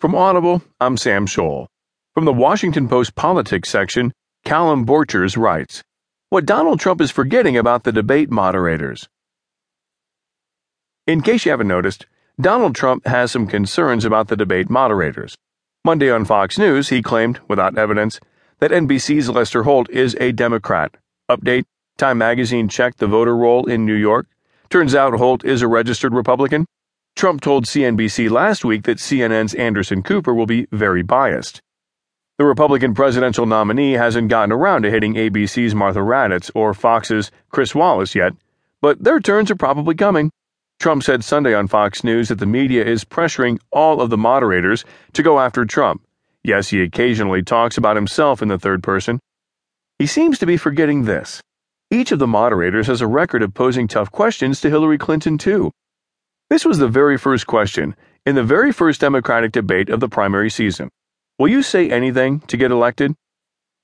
From Audible, I'm Sam Scholl. From the Washington Post Politics section, Callum Borchers writes What Donald Trump is forgetting about the debate moderators. In case you haven't noticed, Donald Trump has some concerns about the debate moderators. Monday on Fox News, he claimed, without evidence, that NBC's Lester Holt is a Democrat. Update Time magazine checked the voter roll in New York. Turns out Holt is a registered Republican. Trump told CNBC last week that CNN's Anderson Cooper will be very biased. The Republican presidential nominee hasn't gotten around to hitting ABC's Martha Raddatz or Fox's Chris Wallace yet, but their turns are probably coming. Trump said Sunday on Fox News that the media is pressuring all of the moderators to go after Trump. Yes, he occasionally talks about himself in the third person. He seems to be forgetting this. Each of the moderators has a record of posing tough questions to Hillary Clinton, too. This was the very first question in the very first Democratic debate of the primary season. Will you say anything to get elected?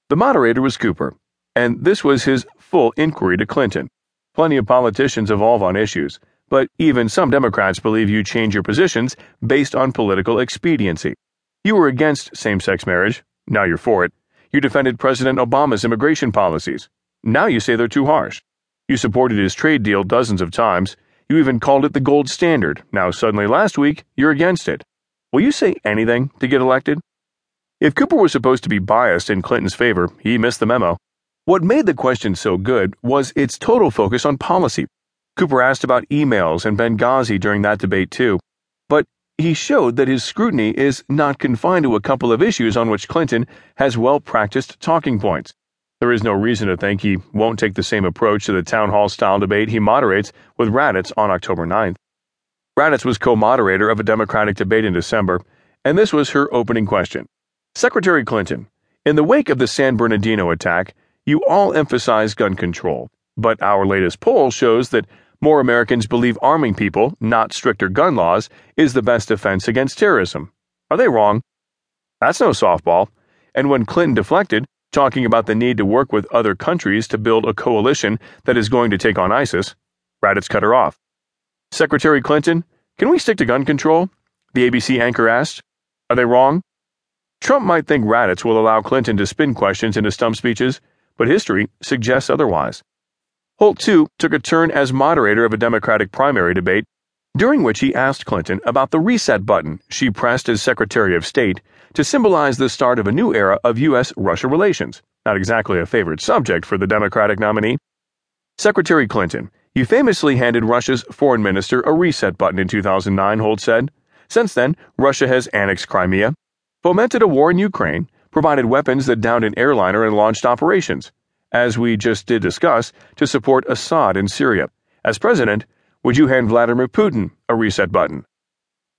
The moderator was Cooper, and this was his full inquiry to Clinton. Plenty of politicians evolve on issues, but even some Democrats believe you change your positions based on political expediency. You were against same sex marriage, now you're for it. You defended President Obama's immigration policies, now you say they're too harsh. You supported his trade deal dozens of times, you even called it the gold standard. Now, suddenly last week, you're against it. Will you say anything to get elected? If Cooper was supposed to be biased in Clinton's favor, he missed the memo. What made the question so good was its total focus on policy. Cooper asked about emails and Benghazi during that debate, too. But he showed that his scrutiny is not confined to a couple of issues on which Clinton has well practiced talking points. There is no reason to think he won't take the same approach to the town hall style debate he moderates with Raddatz on October 9th. Raddatz was co moderator of a Democratic debate in December, and this was her opening question Secretary Clinton, in the wake of the San Bernardino attack, you all emphasize gun control, but our latest poll shows that more Americans believe arming people, not stricter gun laws, is the best defense against terrorism. Are they wrong? That's no softball. And when Clinton deflected, talking about the need to work with other countries to build a coalition that is going to take on ISIS, Raddatz cut her off. Secretary Clinton, can we stick to gun control? The ABC anchor asked. Are they wrong? Trump might think Raddatz will allow Clinton to spin questions into stump speeches, but history suggests otherwise. Holt, too, took a turn as moderator of a Democratic primary debate during which he asked Clinton about the reset button she pressed as Secretary of State to symbolize the start of a new era of U.S. Russia relations. Not exactly a favorite subject for the Democratic nominee. Secretary Clinton, you famously handed Russia's foreign minister a reset button in 2009, Holt said. Since then, Russia has annexed Crimea, fomented a war in Ukraine, provided weapons that downed an airliner and launched operations, as we just did discuss, to support Assad in Syria. As president, would you hand Vladimir Putin a reset button?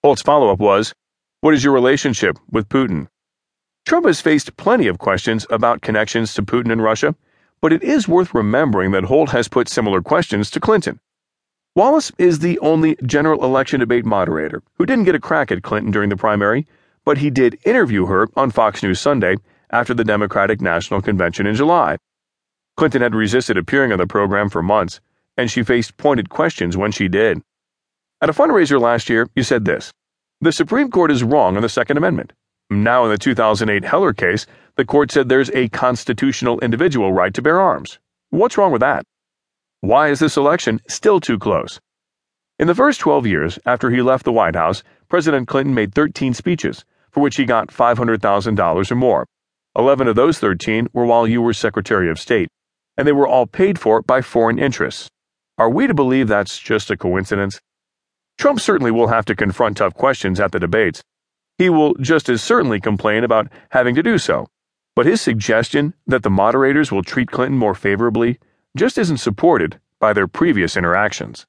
Holt's follow up was What is your relationship with Putin? Trump has faced plenty of questions about connections to Putin and Russia, but it is worth remembering that Holt has put similar questions to Clinton. Wallace is the only general election debate moderator who didn't get a crack at Clinton during the primary, but he did interview her on Fox News Sunday after the Democratic National Convention in July. Clinton had resisted appearing on the program for months and she faced pointed questions when she did. At a fundraiser last year, you said this The Supreme Court is wrong on the Second Amendment. Now, in the 2008 Heller case, the court said there's a constitutional individual right to bear arms. What's wrong with that? Why is this election still too close? In the first 12 years after he left the White House, President Clinton made 13 speeches, for which he got $500,000 or more. 11 of those 13 were while you were Secretary of State, and they were all paid for by foreign interests. Are we to believe that's just a coincidence? Trump certainly will have to confront tough questions at the debates. He will just as certainly complain about having to do so. But his suggestion that the moderators will treat Clinton more favorably just isn't supported by their previous interactions.